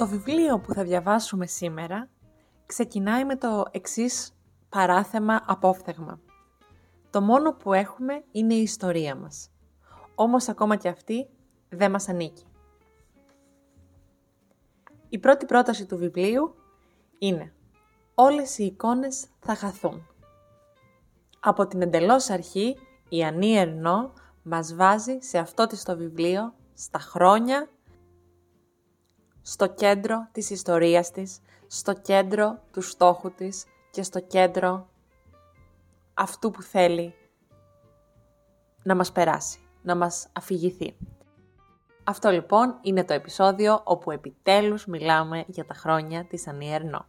Το βιβλίο που θα διαβάσουμε σήμερα ξεκινάει με το εξής παράθεμα απόφθεγμα. Το μόνο που έχουμε είναι η ιστορία μας. Όμως ακόμα και αυτή δεν μας ανήκει. Η πρώτη πρόταση του βιβλίου είναι «Όλες οι εικόνες θα χαθούν». Από την εντελώς αρχή, η Ανή Ερνό μας βάζει σε αυτό της το βιβλίο, στα χρόνια, στο κέντρο της ιστορίας της, στο κέντρο του στόχου της και στο κέντρο αυτού που θέλει να μας περάσει, να μας αφηγηθεί. Αυτό λοιπόν είναι το επεισόδιο όπου επιτέλους μιλάμε για τα χρόνια της Ανή Ερνό.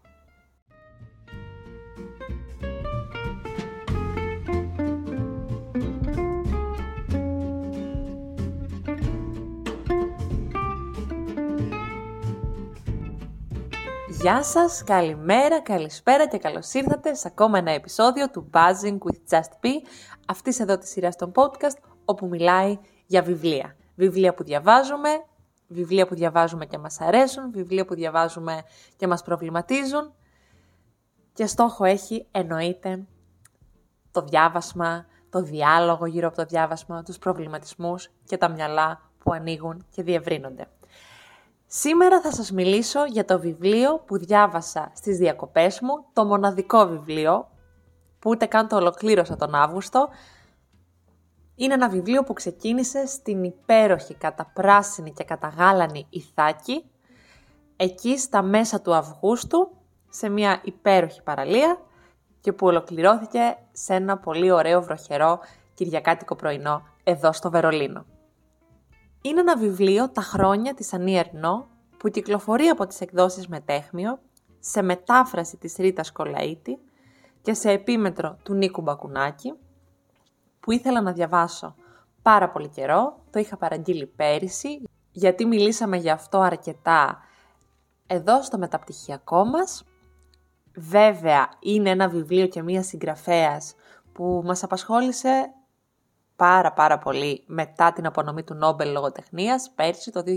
Γεια σας, καλημέρα, καλησπέρα και καλώς ήρθατε σε ακόμα ένα επεισόδιο του Buzzing with Just Be, αυτής εδώ της σειράς των podcast, όπου μιλάει για βιβλία. Βιβλία που διαβάζουμε, βιβλία που διαβάζουμε και μας αρέσουν, βιβλία που διαβάζουμε και μας προβληματίζουν και στόχο έχει εννοείται το διάβασμα, το διάλογο γύρω από το διάβασμα, τους προβληματισμούς και τα μυαλά που ανοίγουν και διευρύνονται. Σήμερα θα σας μιλήσω για το βιβλίο που διάβασα στις διακοπές μου, το μοναδικό βιβλίο, που ούτε καν το ολοκλήρωσα τον Αύγουστο. Είναι ένα βιβλίο που ξεκίνησε στην υπέροχη καταπράσινη και καταγάλανη Ιθάκη, εκεί στα μέσα του Αυγούστου, σε μια υπέροχη παραλία και που ολοκληρώθηκε σε ένα πολύ ωραίο βροχερό κυριακάτικο πρωινό εδώ στο Βερολίνο. Είναι ένα βιβλίο «Τα χρόνια» της Ανή Ερνό που κυκλοφορεί από τις εκδόσεις Μετέχμιο σε μετάφραση της Ρίτας Κολαΐτη και σε επίμετρο του Νίκου Μπακουνάκη που ήθελα να διαβάσω πάρα πολύ καιρό, το είχα παραγγείλει πέρυσι γιατί μιλήσαμε γι' αυτό αρκετά εδώ στο μεταπτυχιακό μας. Βέβαια είναι ένα βιβλίο και μία συγγραφέας που μας απασχόλησε πάρα πάρα πολύ μετά την απονομή του Νόμπελ Λογοτεχνίας πέρσι το 2022.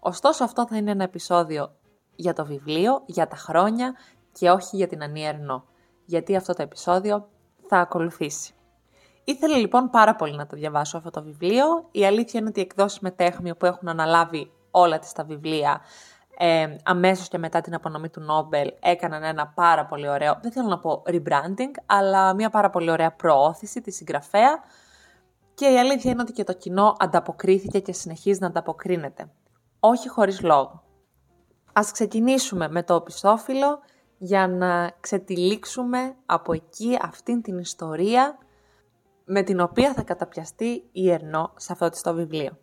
Ωστόσο αυτό θα είναι ένα επεισόδιο για το βιβλίο, για τα χρόνια και όχι για την Ανία Ερνό, γιατί αυτό το επεισόδιο θα ακολουθήσει. Ήθελα λοιπόν πάρα πολύ να το διαβάσω αυτό το βιβλίο. Η αλήθεια είναι ότι οι εκδόσεις Μετέχμιο που έχουν αναλάβει όλα τις τα βιβλία ε, αμέσως και μετά την απονομή του Νόμπελ έκαναν ένα πάρα πολύ ωραίο, δεν θέλω να πω rebranding, αλλά μια πάρα πολύ ωραία προώθηση τη συγγραφέα και η αλήθεια είναι ότι και το κοινό ανταποκρίθηκε και συνεχίζει να ανταποκρίνεται. Όχι χωρίς λόγο. Ας ξεκινήσουμε με το οπισθόφυλλο για να ξετυλίξουμε από εκεί αυτήν την ιστορία με την οποία θα καταπιαστεί η Ερνό σε αυτό το βιβλίο.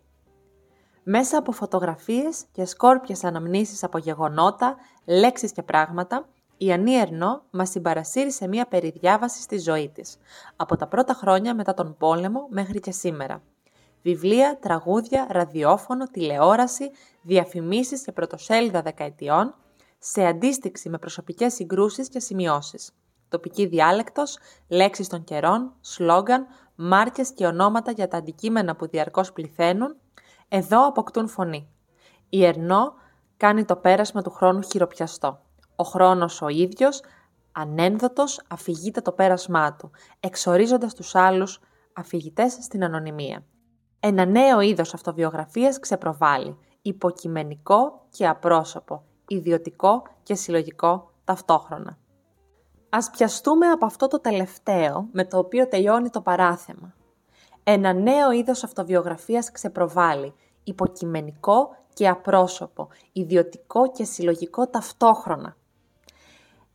Μέσα από φωτογραφίες και σκόρπιες αναμνήσεις από γεγονότα, λέξεις και πράγματα, η Ανή Ερνό μας συμπαρασύρει σε μία περιδιάβαση στη ζωή της, από τα πρώτα χρόνια μετά τον πόλεμο μέχρι και σήμερα. Βιβλία, τραγούδια, ραδιόφωνο, τηλεόραση, διαφημίσεις και πρωτοσέλιδα δεκαετιών, σε αντίστιξη με προσωπικές συγκρούσεις και σημειώσεις. Τοπική διάλεκτος, λέξεις των καιρών, σλόγκαν, μάρκες και ονόματα για τα αντικείμενα που διαρκώς πληθαίνουν, εδώ αποκτούν φωνή. Η Ερνό κάνει το πέρασμα του χρόνου χειροπιαστό. Ο χρόνος ο ίδιος, ανένδοτος, αφηγείται το πέρασμά του, εξορίζοντας τους άλλους αφηγητές στην ανωνυμία. Ένα νέο είδος αυτοβιογραφίας ξεπροβάλλει, υποκειμενικό και απρόσωπο, ιδιωτικό και συλλογικό ταυτόχρονα. Ας πιαστούμε από αυτό το τελευταίο με το οποίο τελειώνει το παράθεμα. Ένα νέο είδος αυτοβιογραφίας ξεπροβάλλει, υποκειμενικό και απρόσωπο, ιδιωτικό και συλλογικό ταυτόχρονα.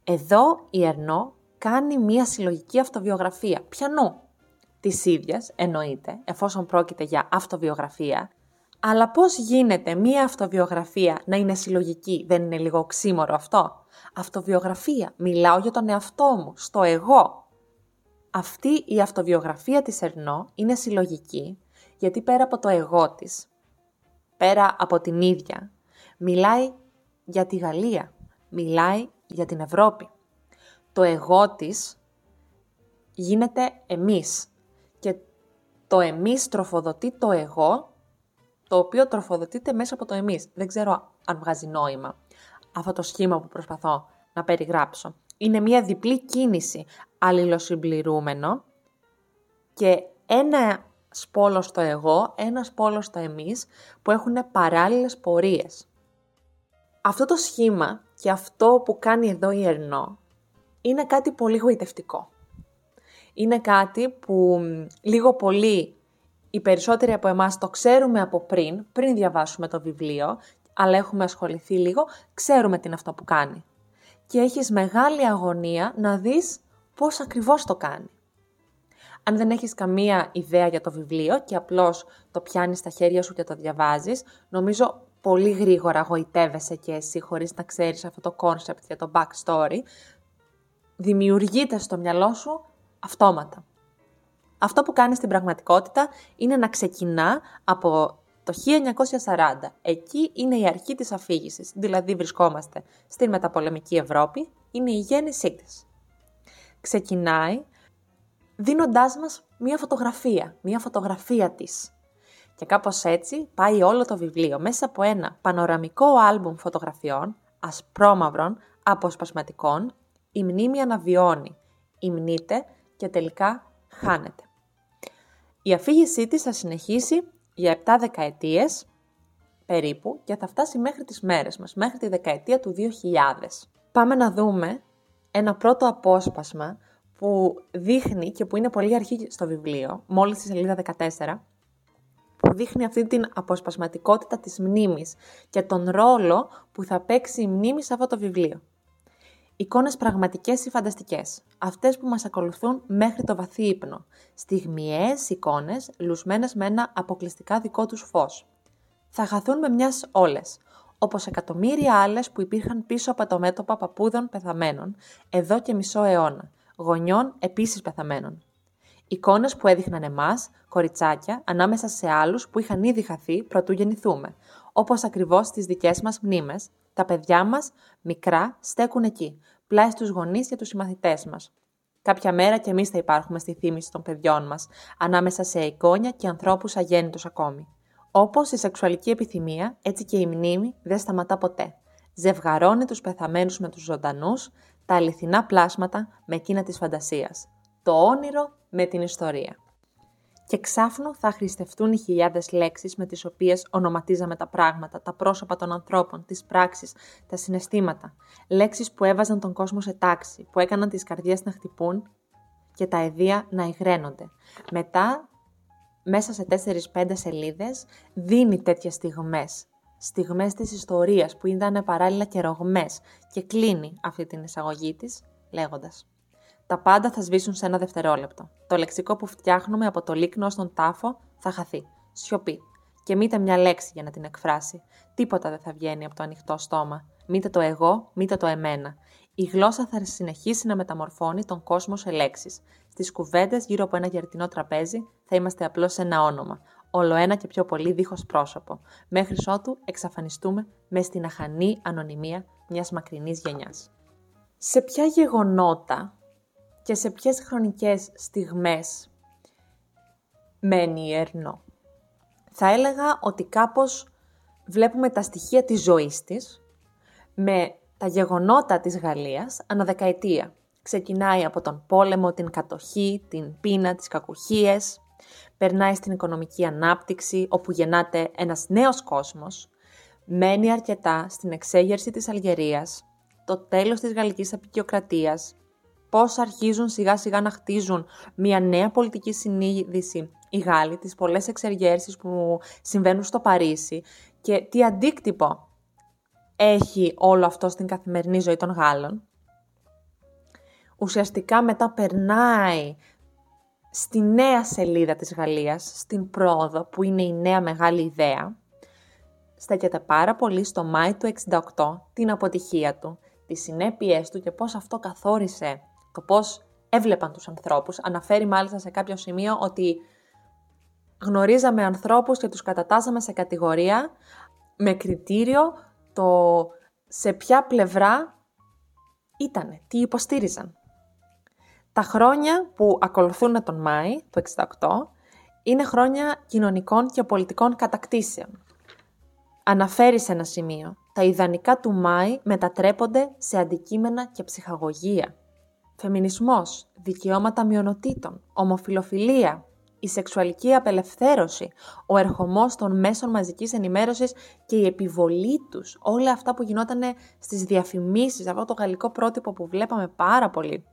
Εδώ η Ερνό κάνει μία συλλογική αυτοβιογραφία. Πιανού; Της ίδιας, εννοείται, εφόσον πρόκειται για αυτοβιογραφία, αλλά πώς γίνεται μία αυτοβιογραφία να είναι συλλογική, δεν είναι λίγο οξύμορο αυτό; Αυτοβιογραφία, μιλάω για τον εαυτό μου, στο εγώ, αυτή η αυτοβιογραφία της Ερνό είναι συλλογική, γιατί πέρα από το εγώ της, πέρα από την ίδια, μιλάει για τη Γαλλία, μιλάει για την Ευρώπη. Το εγώ της γίνεται εμείς και το εμείς τροφοδοτεί το εγώ, το οποίο τροφοδοτείται μέσα από το εμείς. Δεν ξέρω αν βγάζει νόημα αυτό το σχήμα που προσπαθώ να περιγράψω. Είναι μια διπλή κίνηση αλληλοσυμπληρούμενο και ένα σπόλο στο εγώ, ένα σπόλο στο εμείς που έχουν παράλληλες πορείες. Αυτό το σχήμα και αυτό που κάνει εδώ η Ερνό είναι κάτι πολύ γοητευτικό. Είναι κάτι που λίγο πολύ οι περισσότεροι από εμάς το ξέρουμε από πριν, πριν διαβάσουμε το βιβλίο, αλλά έχουμε ασχοληθεί λίγο, ξέρουμε τι είναι αυτό που κάνει. Και έχεις μεγάλη αγωνία να δεις πώς ακριβώς το κάνει. Αν δεν έχεις καμία ιδέα για το βιβλίο και απλώς το πιάνεις στα χέρια σου και το διαβάζεις, νομίζω πολύ γρήγορα γοητεύεσαι και εσύ χωρίς να ξέρεις αυτό το concept για το backstory, δημιουργείται στο μυαλό σου αυτόματα. Αυτό που κάνει στην πραγματικότητα είναι να ξεκινά από το 1940. Εκεί είναι η αρχή της αφήγησης, δηλαδή βρισκόμαστε στην μεταπολεμική Ευρώπη, είναι η γέννησή της. Ξεκινάει δίνοντάς μας μία φωτογραφία, μία φωτογραφία της. Και κάπως έτσι πάει όλο το βιβλίο μέσα από ένα πανοραμικό άλμπουμ φωτογραφιών, ασπρόμαυρων, αποσπασματικών, η μνήμη αναβιώνει, υμνείται και τελικά χάνεται. Η αφήγησή της θα συνεχίσει για 7 δεκαετίες περίπου και θα φτάσει μέχρι τις μέρες μας, μέχρι τη δεκαετία του 2000. Πάμε να δούμε ένα πρώτο απόσπασμα που δείχνει και που είναι πολύ αρχή στο βιβλίο, μόλις στη σελίδα 14, που δείχνει αυτή την αποσπασματικότητα της μνήμης και τον ρόλο που θα παίξει η μνήμη σε αυτό το βιβλίο. Εικόνες πραγματικές ή φανταστικές, αυτές που μας ακολουθούν μέχρι το βαθύ ύπνο, στιγμιαίες εικόνες λουσμένες με ένα αποκλειστικά δικό τους φως. Θα χαθούν με μιας όλες, όπως εκατομμύρια άλλες που υπήρχαν πίσω από το μέτωπα παππούδων πεθαμένων, εδώ και μισό αιώνα, γονιών επίσης πεθαμένων. Εικόνες που έδειχναν εμάς, κοριτσάκια, ανάμεσα σε άλλους που είχαν ήδη χαθεί προτού γεννηθούμε, όπως ακριβώς στις δικές μας μνήμες, τα παιδιά μας, μικρά, στέκουν εκεί, πλάι στους γονείς και τους συμμαθητές μας. Κάποια μέρα κι εμείς θα υπάρχουμε στη θύμηση των παιδιών μας, ανάμεσα σε εικόνια και ανθρώπους αγέννητους ακόμη. Όπως η σεξουαλική επιθυμία, έτσι και η μνήμη δεν σταματά ποτέ. Ζευγαρώνει τους πεθαμένους με τους ζωντανούς, τα αληθινά πλάσματα με εκείνα της φαντασίας. Το όνειρο με την ιστορία και ξάφνου θα χρηστευτούν οι χιλιάδες λέξεις με τις οποίες ονοματίζαμε τα πράγματα, τα πρόσωπα των ανθρώπων, τις πράξεις, τα συναισθήματα. Λέξεις που έβαζαν τον κόσμο σε τάξη, που έκαναν τις καρδιές να χτυπούν και τα εδία να υγραίνονται. Μετά, μέσα σε 4-5 σελίδες, δίνει τέτοιες στιγμές. Στιγμές της ιστορίας που ήταν παράλληλα και ρογμές και κλείνει αυτή την εισαγωγή της λέγοντας τα πάντα θα σβήσουν σε ένα δευτερόλεπτο. Το λεξικό που φτιάχνουμε από το λίκνο στον τάφο θα χαθεί. Σιωπή. Και μήτε μια λέξη για να την εκφράσει. Τίποτα δεν θα βγαίνει από το ανοιχτό στόμα. Μήτε το εγώ, μήτε το εμένα. Η γλώσσα θα συνεχίσει να μεταμορφώνει τον κόσμο σε λέξεις. Στις κουβέντες γύρω από ένα γερτινό τραπέζι θα είμαστε απλώς ένα όνομα. Όλο ένα και πιο πολύ δίχως πρόσωπο. Μέχρι ότου εξαφανιστούμε με στην αχανή ανωνυμία μιας μακρινής γενιάς. Σε ποια γεγονότα και σε ποιες χρονικές στιγμές μένει η Ερνό. Θα έλεγα ότι κάπως βλέπουμε τα στοιχεία της ζωής της με τα γεγονότα της Γαλλίας ανά δεκαετία. Ξεκινάει από τον πόλεμο, την κατοχή, την πείνα, τις κακουχίες, περνάει στην οικονομική ανάπτυξη όπου γεννάται ένας νέος κόσμος, μένει αρκετά στην εξέγερση της Αλγερίας, το τέλος της γαλλικής απεικιοκρατίας, πώς αρχίζουν σιγά σιγά να χτίζουν μια νέα πολιτική συνείδηση οι Γάλλοι, τις πολλές εξεργέρσεις που συμβαίνουν στο Παρίσι και τι αντίκτυπο έχει όλο αυτό στην καθημερινή ζωή των Γάλλων. Ουσιαστικά μετά περνάει στη νέα σελίδα της Γαλλίας, στην πρόοδο που είναι η νέα μεγάλη ιδέα, στέκεται πάρα πολύ στο Μάη του 68 την αποτυχία του, τις συνέπειές του και πώς αυτό καθόρισε το πώς έβλεπαν τους ανθρώπους. Αναφέρει μάλιστα σε κάποιο σημείο ότι γνωρίζαμε ανθρώπους και τους κατατάσσαμε σε κατηγορία με κριτήριο το σε ποια πλευρά ήτανε, τι υποστήριζαν. Τα χρόνια που ακολουθούν τον Μάη, το 68, είναι χρόνια κοινωνικών και πολιτικών κατακτήσεων. Αναφέρει σε ένα σημείο τα ιδανικά του Μάη μετατρέπονται σε αντικείμενα και ψυχαγωγία. Φεμινισμός, δικαιώματα μειονοτήτων, ομοφιλοφιλία, η σεξουαλική απελευθέρωση, ο ερχομός των μέσων μαζικής ενημέρωσης και η επιβολή τους, όλα αυτά που γινόταν στις διαφημίσεις, αυτό το γαλλικό πρότυπο που βλέπαμε πάρα πολύ.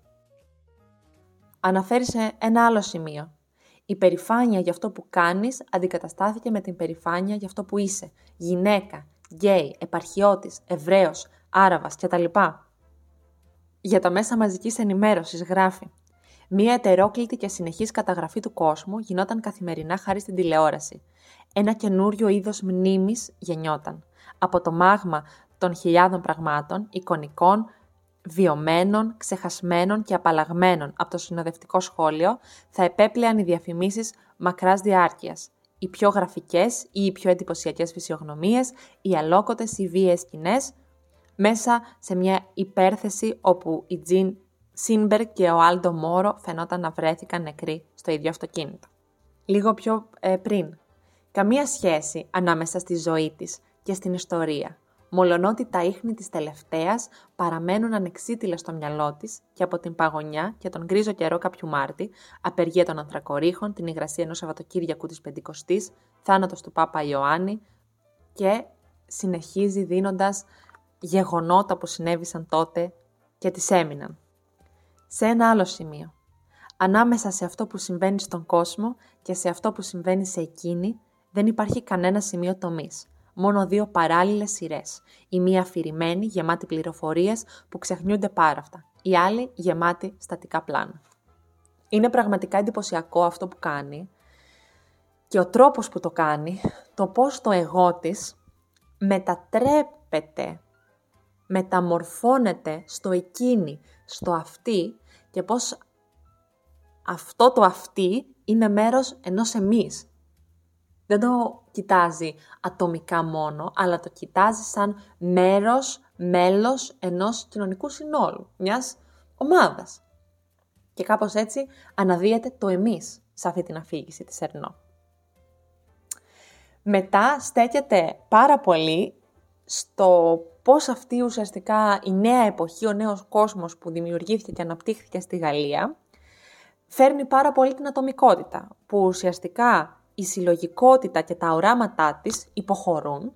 Αναφέρεις σε ένα άλλο σημείο. Η περηφάνεια για αυτό που κάνεις αντικαταστάθηκε με την περηφάνεια για αυτό που είσαι. Γυναίκα, γκέι, επαρχιώτης, Εβραίος, Άραβας κτλ. Για τα μέσα μαζικής ενημέρωσης γράφει Μία ετερόκλητη και συνεχής καταγραφή του κόσμου γινόταν καθημερινά χάρη στην τηλεόραση. Ένα καινούριο είδος μνήμης γεννιόταν. Από το μάγμα των χιλιάδων πραγμάτων, εικονικών, βιωμένων, ξεχασμένων και απαλλαγμένων από το συνοδευτικό σχόλιο, θα επέπλεαν οι διαφημίσεις μακράς διάρκειας. Οι πιο γραφικές ή οι πιο εντυπωσιακές φυσιογνωμίες, οι αλόκοτες ή βίαιες σκηνές, μέσα σε μια υπέρθεση όπου η Τζιν Σίμπεργκ και ο Άλντο Μόρο φαινόταν να βρέθηκαν νεκροί στο ίδιο αυτοκίνητο. Λίγο πιο ε, πριν. Καμία σχέση ανάμεσα στη ζωή της και στην ιστορία, μολονότι τα ίχνη της τελευταίας παραμένουν ανεξίτηλα στο μυαλό της και από την παγωνιά και τον γκρίζο καιρό κάποιου Μάρτη, απεργία των ανθρακωρύχων, την υγρασία ενός Σαββατοκύριακου της Πεντηκοστής, θάνατος του Πάπα Ιωάννη και συνεχίζει δίνοντας γεγονότα που συνέβησαν τότε και τις έμειναν σε ένα άλλο σημείο. Ανάμεσα σε αυτό που συμβαίνει στον κόσμο και σε αυτό που συμβαίνει σε εκείνη, δεν υπάρχει κανένα σημείο τομής. Μόνο δύο παράλληλες σειρές. Η μία αφηρημένη, γεμάτη πληροφορίες που ξεχνιούνται πάρα αυτά. Η άλλη γεμάτη στατικά πλάνα. Είναι πραγματικά εντυπωσιακό αυτό που κάνει και ο τρόπος που το κάνει, το πώς το εγώ της μετατρέπεται, μεταμορφώνεται στο εκείνη, στο αυτή και πώς αυτό το αυτή είναι μέρος ενός εμείς. Δεν το κοιτάζει ατομικά μόνο, αλλά το κοιτάζει σαν μέρος, μέλος ενός κοινωνικού συνόλου, μιας ομάδας. Και κάπως έτσι αναδύεται το εμείς σε αυτή την αφήγηση της Ερνό. Μετά στέκεται πάρα πολύ στο πώς αυτή ουσιαστικά η νέα εποχή, ο νέος κόσμος που δημιουργήθηκε και αναπτύχθηκε στη Γαλλία, φέρνει πάρα πολύ την ατομικότητα, που ουσιαστικά η συλλογικότητα και τα οράματά της υποχωρούν.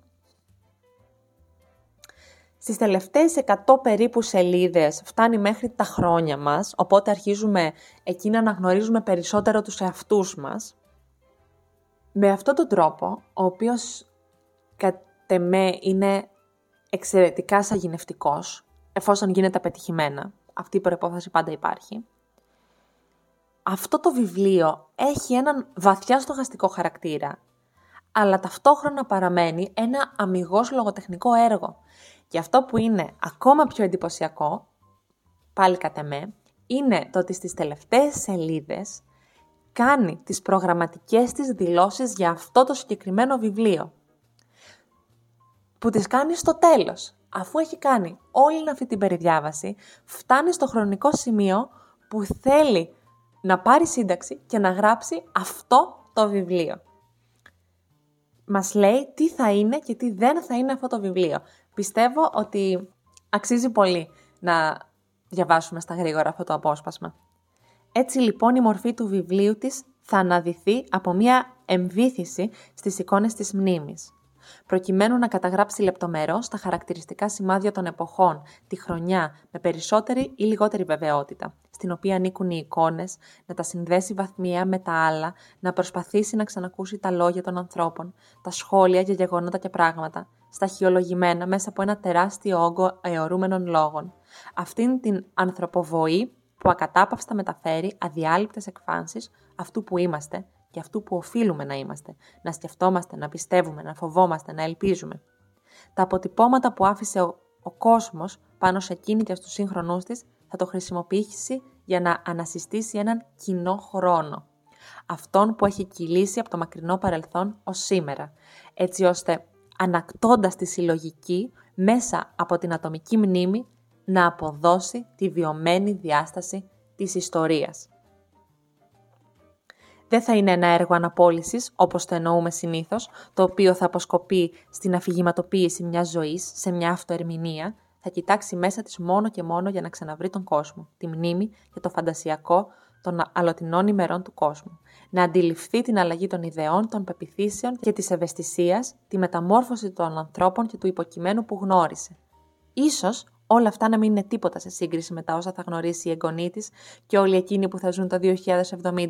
Στις τελευταίες 100 περίπου σελίδες φτάνει μέχρι τα χρόνια μας, οπότε αρχίζουμε εκεί να αναγνωρίζουμε περισσότερο τους εαυτούς μας. Με αυτόν τον τρόπο, ο οποίος κατ' εμέ είναι εξαιρετικά σαγηνευτικός, εφόσον γίνεται απετυχημένα. Αυτή η προπόθεση πάντα υπάρχει. Αυτό το βιβλίο έχει έναν βαθιά στοχαστικό χαρακτήρα, αλλά ταυτόχρονα παραμένει ένα αμυγός λογοτεχνικό έργο. Και αυτό που είναι ακόμα πιο εντυπωσιακό, πάλι κατά με, είναι το ότι στις τελευταίες σελίδες κάνει τις προγραμματικές της δηλώσεις για αυτό το συγκεκριμένο βιβλίο που τις κάνει στο τέλος. Αφού έχει κάνει όλη αυτή την περιδιάβαση, φτάνει στο χρονικό σημείο που θέλει να πάρει σύνταξη και να γράψει αυτό το βιβλίο. Μας λέει τι θα είναι και τι δεν θα είναι αυτό το βιβλίο. Πιστεύω ότι αξίζει πολύ να διαβάσουμε στα γρήγορα αυτό το απόσπασμα. Έτσι λοιπόν η μορφή του βιβλίου της θα αναδυθεί από μια εμβήθηση στις εικόνες της μνήμης προκειμένου να καταγράψει λεπτομερώς τα χαρακτηριστικά σημάδια των εποχών, τη χρονιά, με περισσότερη ή λιγότερη βεβαιότητα, στην οποία ανήκουν οι εικόνες, να τα συνδέσει βαθμία με τα άλλα, να προσπαθήσει να ξανακούσει τα λόγια των ανθρώπων, τα σχόλια για γεγονότα και πράγματα, σταχυολογημένα μέσα από ένα τεράστιο όγκο αιωρούμενων λόγων. Αυτήν την ανθρωποβοή που ακατάπαυστα μεταφέρει αδιάλειπτες εκφάνσεις αυτού που είμαστε και αυτού που οφείλουμε να είμαστε, να σκεφτόμαστε, να πιστεύουμε, να φοβόμαστε, να ελπίζουμε. Τα αποτυπώματα που άφησε ο, ο κόσμος πάνω σε εκείνη και στους σύγχρονούς της θα το χρησιμοποιήσει για να ανασυστήσει έναν κοινό χρόνο. Αυτόν που έχει κυλήσει από το μακρινό παρελθόν ως σήμερα, έτσι ώστε ανακτώντας τη συλλογική μέσα από την ατομική μνήμη να αποδώσει τη βιωμένη διάσταση της ιστορίας. Δεν θα είναι ένα έργο αναπόλυσης, όπως το εννοούμε συνήθως, το οποίο θα αποσκοπεί στην αφηγηματοποίηση μιας ζωής, σε μια αυτοερμηνεία, θα κοιτάξει μέσα της μόνο και μόνο για να ξαναβρει τον κόσμο, τη μνήμη και το φαντασιακό των αλωτινών ημερών του κόσμου. Να αντιληφθεί την αλλαγή των ιδεών, των πεπιθήσεων και της ευαισθησίας, τη μεταμόρφωση των ανθρώπων και του υποκειμένου που γνώρισε. Ίσως όλα αυτά να μην είναι τίποτα σε σύγκριση με τα όσα θα γνωρίσει η εγγονή της και όλοι εκείνοι που θα ζουν το 2070.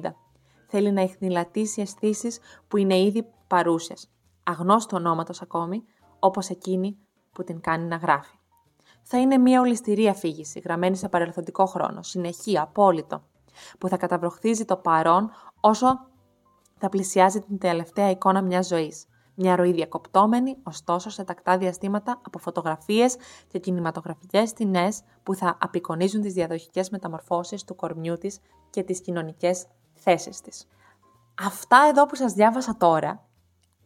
Θέλει να εχνηλατήσει αισθήσεις που είναι ήδη παρούσες, αγνώστου ονόματος ακόμη, όπως εκείνη που την κάνει να γράφει. Θα είναι μια ολιστηρή αφήγηση, γραμμένη σε παρελθοντικό χρόνο, συνεχή, απόλυτο, που θα καταβροχθίζει το παρόν όσο θα πλησιάζει την τελευταία εικόνα μιας ζωής. Μια ροή διακοπτόμενη, ωστόσο, σε τακτά διαστήματα από φωτογραφίες και κινηματογραφικές τινές που θα απεικονίζουν τις διαδοχικές μεταμορφώσεις του κορμιού της και τις κοινωνικές θέσεις της. Αυτά εδώ που σας διάβασα τώρα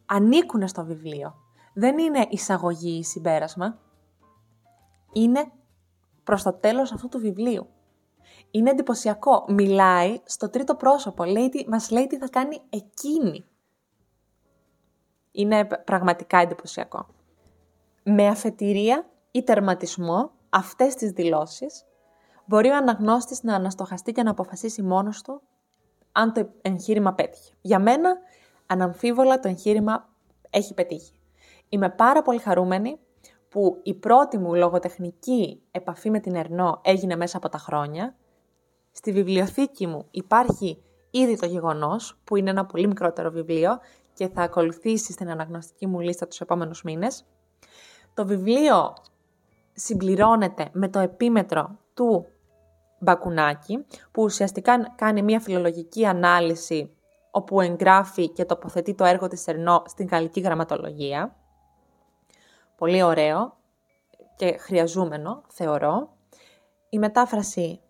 ανήκουν στο βιβλίο. Δεν είναι εισαγωγή ή συμπέρασμα. Είναι προς το τέλος αυτού του βιβλίου. Είναι εντυπωσιακό. Μιλάει στο τρίτο πρόσωπο. Λέει, μας λέει τι θα κάνει εκείνη. Είναι πραγματικά εντυπωσιακό. Με αφετηρία ή τερματισμό αυτές τις δηλώσεις, μπορεί ο αναγνώστης να αναστοχαστεί και να αποφασίσει μόνος του αν το εγχείρημα πέτυχε. Για μένα, αναμφίβολα το εγχείρημα έχει πετύχει. Είμαι πάρα πολύ χαρούμενη που η πρώτη μου λογοτεχνική επαφή με την Ερνό έγινε μέσα από τα χρόνια. Στη βιβλιοθήκη μου υπάρχει ήδη το γεγονός, που είναι ένα πολύ μικρότερο βιβλίο και θα ακολουθήσει στην αναγνωστική μου λίστα τους επόμενους μήνες. Το βιβλίο συμπληρώνεται με το επίμετρο του Μπακουνάκη, που ουσιαστικά κάνει μια φιλολογική ανάλυση όπου εγγράφει και τοποθετεί το έργο της Ερνό στην γαλλική γραμματολογία. Πολύ ωραίο και χρειαζούμενο, θεωρώ. Η μετάφραση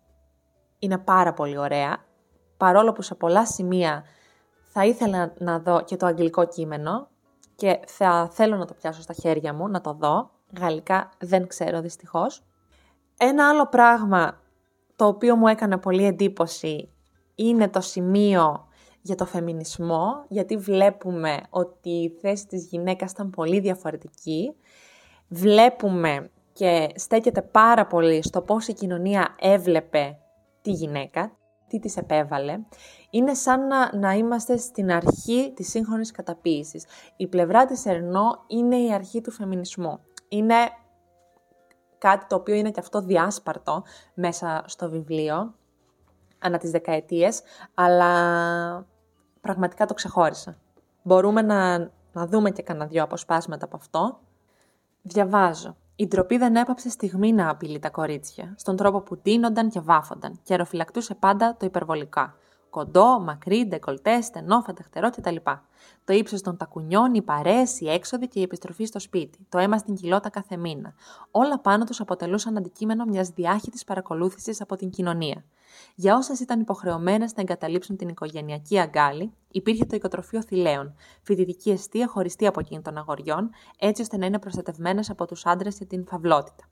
είναι πάρα πολύ ωραία, παρόλο που σε πολλά σημεία θα ήθελα να δω και το αγγλικό κείμενο και θα θέλω να το πιάσω στα χέρια μου, να το δω. Γαλλικά δεν ξέρω δυστυχώς. Ένα άλλο πράγμα το οποίο μου έκανε πολύ εντύπωση είναι το σημείο για το φεμινισμό, γιατί βλέπουμε ότι η θέση της γυναίκας ήταν πολύ διαφορετική. Βλέπουμε και στέκεται πάρα πολύ στο πώς η κοινωνία έβλεπε τη γυναίκα, τι της επέβαλε, είναι σαν να, να είμαστε στην αρχή της σύγχρονης καταποίησης. Η πλευρά της Ερνό είναι η αρχή του φεμινισμού. Είναι κάτι το οποίο είναι και αυτό διάσπαρτο μέσα στο βιβλίο, ανά τις δεκαετίες, αλλά πραγματικά το ξεχώρισα. Μπορούμε να, να δούμε και κανένα δυο αποσπάσματα από αυτό. Διαβάζω. Η ντροπή δεν έπαψε στιγμή να απειλεί τα κορίτσια, στον τρόπο που τίνονταν και βάφονταν και αεροφυλακτούσε πάντα το υπερβολικά. Κοντό, μακρύ, ντεκολτέ, στενό, φανταχτερό κτλ. Το ύψος των τακουνιών, οι παρέες, οι έξοδοι και η επιστροφή στο σπίτι. Το αίμα στην κοιλότα κάθε μήνα. Όλα πάνω τους αποτελούσαν αντικείμενο μιας διάχυτης παρακολούθησης από την κοινωνία. Για όσες ήταν υποχρεωμένες να εγκαταλείψουν την οικογενειακή αγκάλη, υπήρχε το οικοτροφείο θηλαίων, φοιτητική αιστεία χωριστή από εκείνη των αγοριών, έτσι ώστε να είναι προστατευμένες από τους άντρες και την φαυλότητα.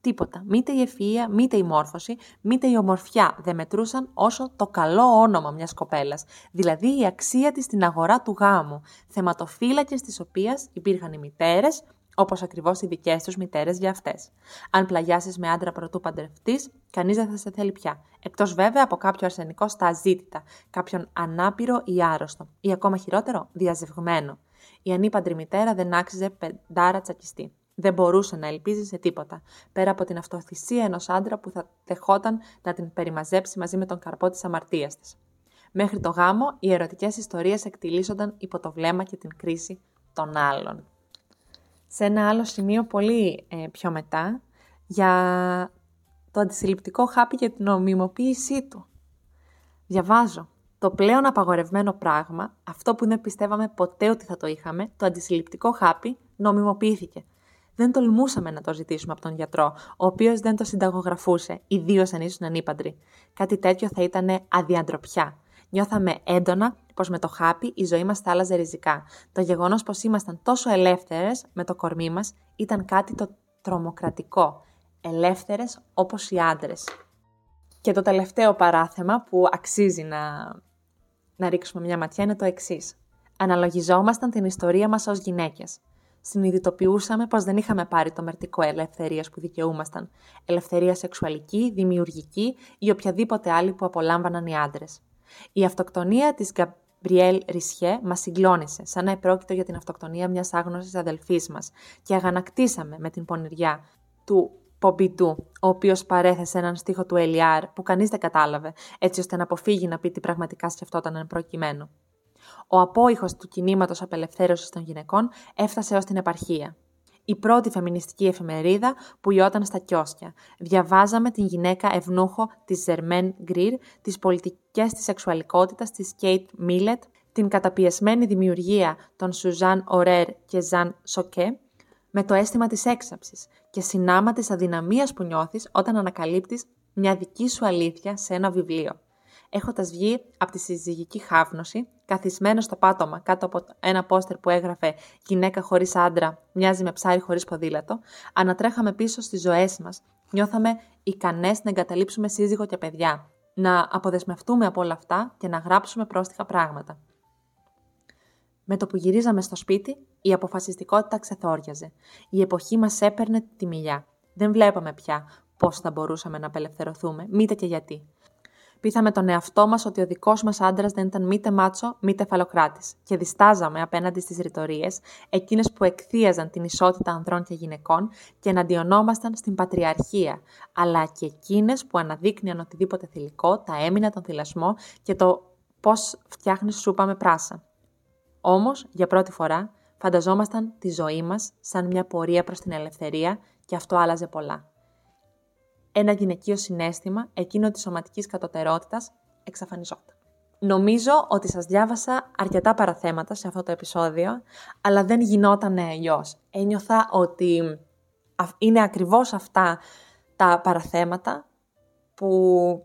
Τίποτα. Μήτε η ευφυΐα, μήτε η μόρφωση, μήτε η ομορφιά δεν μετρούσαν όσο το καλό όνομα μιας κοπέλας, δηλαδή η αξία της στην αγορά του γάμου, θεματοφύλακες της οποίας υπήρχαν οι μητέρες, όπως ακριβώς οι δικές τους μητέρες για αυτές. Αν πλαγιάσεις με άντρα πρωτού παντρευτείς, κανείς δεν θα σε θέλει πια. Εκτός βέβαια από κάποιο αρσενικό στα αζήτητα, κάποιον ανάπηρο ή άρρωστο, ή ακόμα χειρότερο, διαζευγμένο. Η ανήπαντρη μητέρα δεν άξιζε πεντάρα τσακιστή. Δεν μπορούσε να ελπίζει σε τίποτα, πέρα από την αυτοθυσία ενός άντρα που θα δεχόταν να την περιμαζέψει μαζί με τον καρπό της αμαρτίας της. Μέχρι το γάμο, οι ερωτικές ιστορίες εκτιλήσονταν υπό το βλέμμα και την κρίση των άλλων σε ένα άλλο σημείο πολύ ε, πιο μετά για το αντισυλληπτικό χάπι και την νομιμοποίησή του. Διαβάζω. Το πλέον απαγορευμένο πράγμα, αυτό που δεν πιστεύαμε ποτέ ότι θα το είχαμε, το αντισυλληπτικό χάπι, νομιμοποιήθηκε. Δεν τολμούσαμε να το ζητήσουμε από τον γιατρό, ο οποίος δεν το συνταγογραφούσε, ιδίως αν ήσουν ανήπαντροι. Κάτι τέτοιο θα ήταν αδιαντροπιά. Νιώθαμε έντονα πως με το χάπι η ζωή μας θα άλλαζε ριζικά. Το γεγονός πως ήμασταν τόσο ελεύθερες με το κορμί μας ήταν κάτι το τρομοκρατικό. Ελεύθερες όπως οι άντρες. Και το τελευταίο παράθεμα που αξίζει να να ρίξουμε μια ματιά είναι το εξής. Αναλογιζόμασταν την ιστορία μας ως γυναίκες. Συνειδητοποιούσαμε πως δεν είχαμε πάρει το μερτικό ελευθερίας που δικαιούμασταν. Ελευθερία σεξουαλική, δημιουργική ή οποιαδήποτε άλλη που απολάμβαναν οι άντρες. Η αυτοκτονία της Γκαμπριέλ Ρισιέ μας συγκλώνησε, σαν να επρόκειτο για την αυτοκτονία μιας άγνωστη αδελφής μας, και αγανακτήσαμε με την πονηριά του Πομπιντού, ο οποίος παρέθεσε έναν στίχο του Ελιάρ που κανείς δεν κατάλαβε, έτσι ώστε να αποφύγει να πει τι πραγματικά σκεφτόταν εν προκειμένου. Ο απόϊχος του κινήματος απελευθέρωσης των γυναικών έφτασε ως την επαρχία. Η πρώτη φεμινιστική εφημερίδα που ιόταν στα κιόσκια. Διαβάζαμε την γυναίκα ευνούχο της Ζερμέν Γκρι, τις πολιτικές της σεξουαλικότητας της Κέιτ Μίλετ, την καταπιεσμένη δημιουργία των Σουζάν Ορέρ και Ζαν Σοκέ, με το αίσθημα της έξαψης και συνάμα της αδυναμίας που νιώθεις όταν ανακαλύπτεις μια δική σου αλήθεια σε ένα βιβλίο. Έχοντας βγει από τη συζυγική χάφνωση, καθισμένος στο πάτωμα κάτω από ένα πόστερ που έγραφε Γυναίκα χωρίς άντρα, μοιάζει με ψάρι χωρίς ποδήλατο, ανατρέχαμε πίσω στις ζωές μας. Νιώθαμε ικανές να εγκαταλείψουμε σύζυγο και παιδιά, να αποδεσμευτούμε από όλα αυτά και να γράψουμε πρόστιχα πράγματα. Με το που γυρίζαμε στο σπίτι, η αποφασιστικότητα ξεθόριαζε. Η εποχή μας έπαιρνε τη μιλιά. Δεν βλέπαμε πια πώς θα μπορούσαμε να απελευθερωθούμε, μήτε και γιατί. Πείθαμε τον εαυτό μας ότι ο δικός μας άντρας δεν ήταν μήτε μάτσο, μήτε φαλοκράτης, και διστάζαμε απέναντι στις ρητορίες, εκείνες που εκθίαζαν την ισότητα ανδρών και γυναικών και εναντιονόμασταν στην πατριαρχία, αλλά και εκείνες που αναδείκνυαν οτιδήποτε θηλυκό, τα έμεινα, τον θυλασμό και το πώς φτιάχνεις σούπα με πράσα. Όμως, για πρώτη φορά, φανταζόμασταν τη ζωή μας σαν μια πορεία προς την ελευθερία και αυτό άλλαζε πολλά ένα γυναικείο συνέστημα, εκείνο της σωματικής κατωτερότητας, εξαφανιζόταν. Νομίζω ότι σας διάβασα αρκετά παραθέματα σε αυτό το επεισόδιο, αλλά δεν γινόταν αλλιώς. Ένιωθα ότι είναι ακριβώς αυτά τα παραθέματα που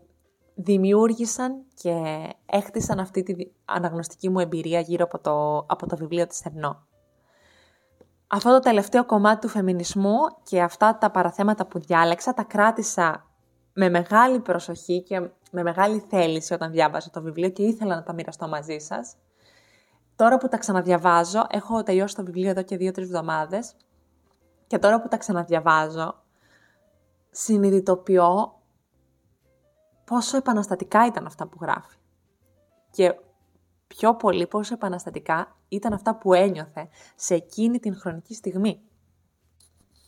δημιούργησαν και έχτισαν αυτή τη αναγνωστική μου εμπειρία γύρω από το, από το βιβλίο της Θερνό αυτό το τελευταίο κομμάτι του φεμινισμού και αυτά τα παραθέματα που διάλεξα τα κράτησα με μεγάλη προσοχή και με μεγάλη θέληση όταν διάβαζα το βιβλίο και ήθελα να τα μοιραστώ μαζί σας. Τώρα που τα ξαναδιαβάζω, έχω τελειώσει το βιβλίο εδώ και δύο-τρεις εβδομάδες και τώρα που τα ξαναδιαβάζω, συνειδητοποιώ πόσο επαναστατικά ήταν αυτά που γράφει. Και πιο πολύ πόσο επαναστατικά ήταν αυτά που ένιωθε σε εκείνη την χρονική στιγμή.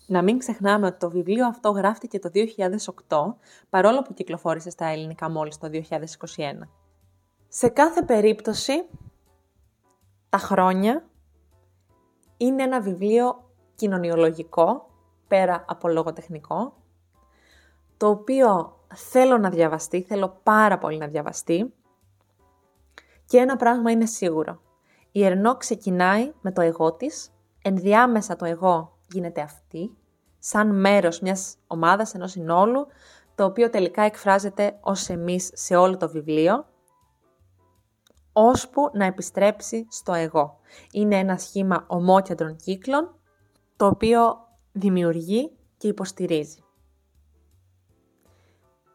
Να μην ξεχνάμε ότι το βιβλίο αυτό γράφτηκε το 2008, παρόλο που κυκλοφόρησε στα ελληνικά μόλις το 2021. Σε κάθε περίπτωση, τα χρόνια είναι ένα βιβλίο κοινωνιολογικό, πέρα από λογοτεχνικό, το οποίο θέλω να διαβαστεί, θέλω πάρα πολύ να διαβαστεί, και ένα πράγμα είναι σίγουρο. Η Ερνό ξεκινάει με το εγώ της, ενδιάμεσα το εγώ γίνεται αυτή, σαν μέρος μιας ομάδας, ενός συνόλου, το οποίο τελικά εκφράζεται ως εμείς σε όλο το βιβλίο, ώσπου να επιστρέψει στο εγώ. Είναι ένα σχήμα ομόκεντρων κύκλων, το οποίο δημιουργεί και υποστηρίζει.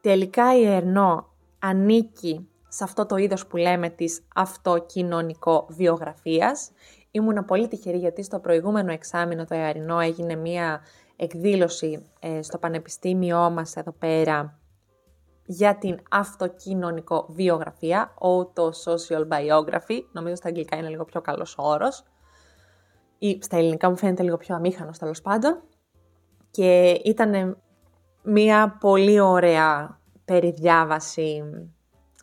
Τελικά η Ερνό ανήκει σε αυτό το είδος που λέμε της αυτοκοινωνικό βιογραφίας. Ήμουν πολύ τυχερή γιατί στο προηγούμενο εξάμεινο το Εαρινό έγινε μία εκδήλωση ε, στο πανεπιστήμιό μας εδώ πέρα για την αυτοκοινωνικό βιογραφία, auto-social biography, νομίζω στα αγγλικά είναι λίγο πιο καλός όρος, ή στα ελληνικά μου φαίνεται λίγο πιο αμήχανος τέλος πάντων, και ήταν μία πολύ ωραία περιδιάβαση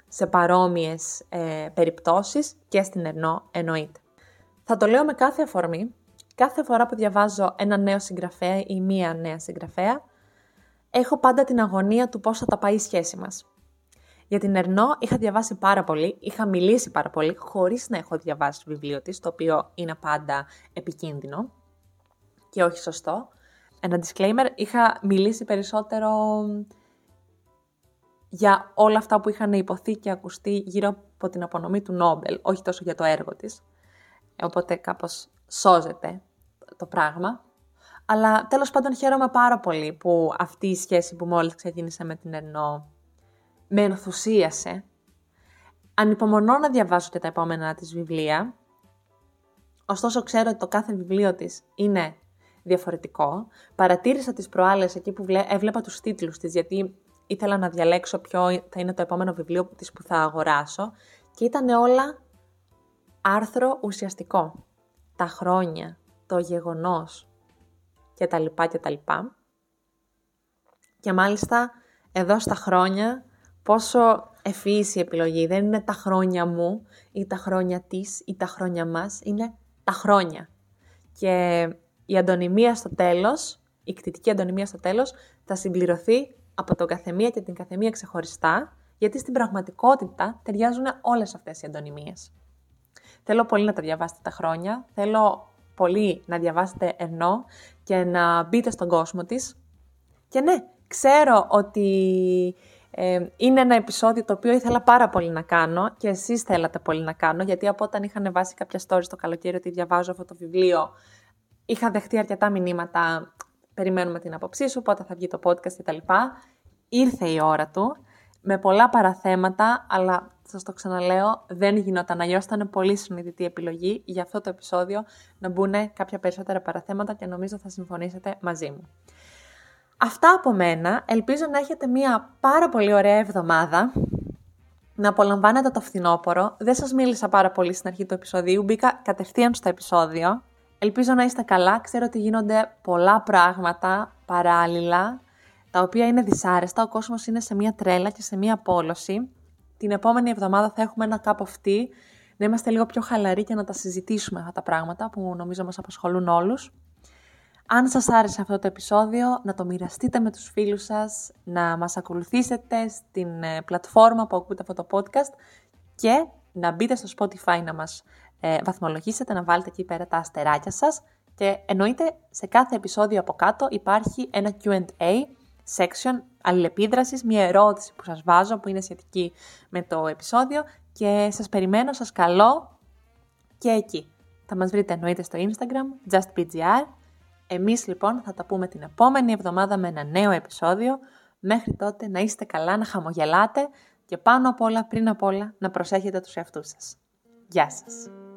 σε παρόμοιες ε, περιπτώσεις και στην Ερνό εννοείται. Θα το λέω με κάθε αφορμή, κάθε φορά που διαβάζω ένα νέο συγγραφέα ή μία νέα συγγραφέα, έχω πάντα την αγωνία του πώς θα τα πάει η σχέση μας. Για την Ερνό είχα διαβάσει πάρα πολύ, είχα μιλήσει πάρα πολύ, χωρίς να έχω διαβάσει το βιβλίο της, το οποίο είναι πάντα επικίνδυνο και όχι σωστό. Ένα disclaimer, είχα μιλήσει περισσότερο για όλα αυτά που είχαν υποθεί και ακουστεί γύρω από την απονομή του Νόμπελ, όχι τόσο για το έργο της. Οπότε κάπως σώζεται το πράγμα. Αλλά τέλος πάντων χαίρομαι πάρα πολύ που αυτή η σχέση που μόλις ξεκίνησε με την Ερνό με ενθουσίασε. Ανυπομονώ να διαβάσω και τα επόμενα της βιβλία, ωστόσο ξέρω ότι το κάθε βιβλίο της είναι διαφορετικό. Παρατήρησα τις προάλλες εκεί που έβλεπα τους τίτλους της, γιατί ήθελα να διαλέξω ποιο θα είναι το επόμενο βιβλίο της που θα αγοράσω και ήταν όλα άρθρο ουσιαστικό. Τα χρόνια, το γεγονός και τα λοιπά και τα λοιπά. Και μάλιστα εδώ στα χρόνια πόσο ευφύης η επιλογή. Δεν είναι τα χρόνια μου ή τα χρόνια της ή τα χρόνια μας. Είναι τα χρόνια. Και η αντωνυμία στο τέλος, η κτητική αντωνυμία στο τέλος, θα συμπληρωθεί από τον καθεμία και την καθεμία ξεχωριστά, γιατί στην πραγματικότητα ταιριάζουν όλες αυτές οι αντωνυμίες. Θέλω πολύ να τα διαβάσετε τα χρόνια, θέλω πολύ να διαβάσετε ενώ και να μπείτε στον κόσμο της. Και ναι, ξέρω ότι ε, είναι ένα επεισόδιο το οποίο ήθελα πάρα πολύ να κάνω και εσείς θέλατε πολύ να κάνω, γιατί από όταν είχαν βάσει κάποια stories το καλοκαίρι ότι διαβάζω αυτό το βιβλίο, είχα δεχτεί αρκετά μηνύματα, περιμένουμε την άποψή σου, πότε θα βγει το podcast κτλ. Ήρθε η ώρα του, με πολλά παραθέματα, αλλά σας το ξαναλέω, δεν γινόταν αλλιώς. Ήταν πολύ συνειδητή επιλογή για αυτό το επεισόδιο να μπουν κάποια περισσότερα παραθέματα και νομίζω θα συμφωνήσετε μαζί μου. Αυτά από μένα. Ελπίζω να έχετε μια πάρα πολύ ωραία εβδομάδα. Να απολαμβάνετε το φθινόπωρο. Δεν σας μίλησα πάρα πολύ στην αρχή του επεισοδίου. Μπήκα κατευθείαν στο επεισόδιο. Ελπίζω να είστε καλά. Ξέρω ότι γίνονται πολλά πράγματα παράλληλα, τα οποία είναι δυσάρεστα. Ο κόσμος είναι σε μια τρέλα και σε μια πόλωση. Την επόμενη εβδομάδα θα έχουμε ένα κάπου αυτή, να είμαστε λίγο πιο χαλαροί και να τα συζητήσουμε αυτά τα πράγματα που νομίζω μας απασχολούν όλους. Αν σας άρεσε αυτό το επεισόδιο, να το μοιραστείτε με τους φίλους σας, να μας ακολουθήσετε στην ε, πλατφόρμα που ακούτε αυτό το podcast και να μπείτε στο Spotify να μας ε, βαθμολογήσετε, να βάλετε εκεί πέρα τα αστεράκια σας και εννοείται σε κάθε επεισόδιο από κάτω υπάρχει ένα Q&A section αλληλεπίδρασης, μια ερώτηση που σας βάζω που είναι σχετική με το επεισόδιο και σας περιμένω, σας καλώ και εκεί. Θα μας βρείτε εννοείται στο Instagram, justpgr εμείς λοιπόν θα τα πούμε την επόμενη εβδομάδα με ένα νέο επεισόδιο. Μέχρι τότε να είστε καλά, να χαμογελάτε και πάνω απ' όλα, πριν απ' όλα, να προσέχετε τους εαυτούς σας. Γεια σας!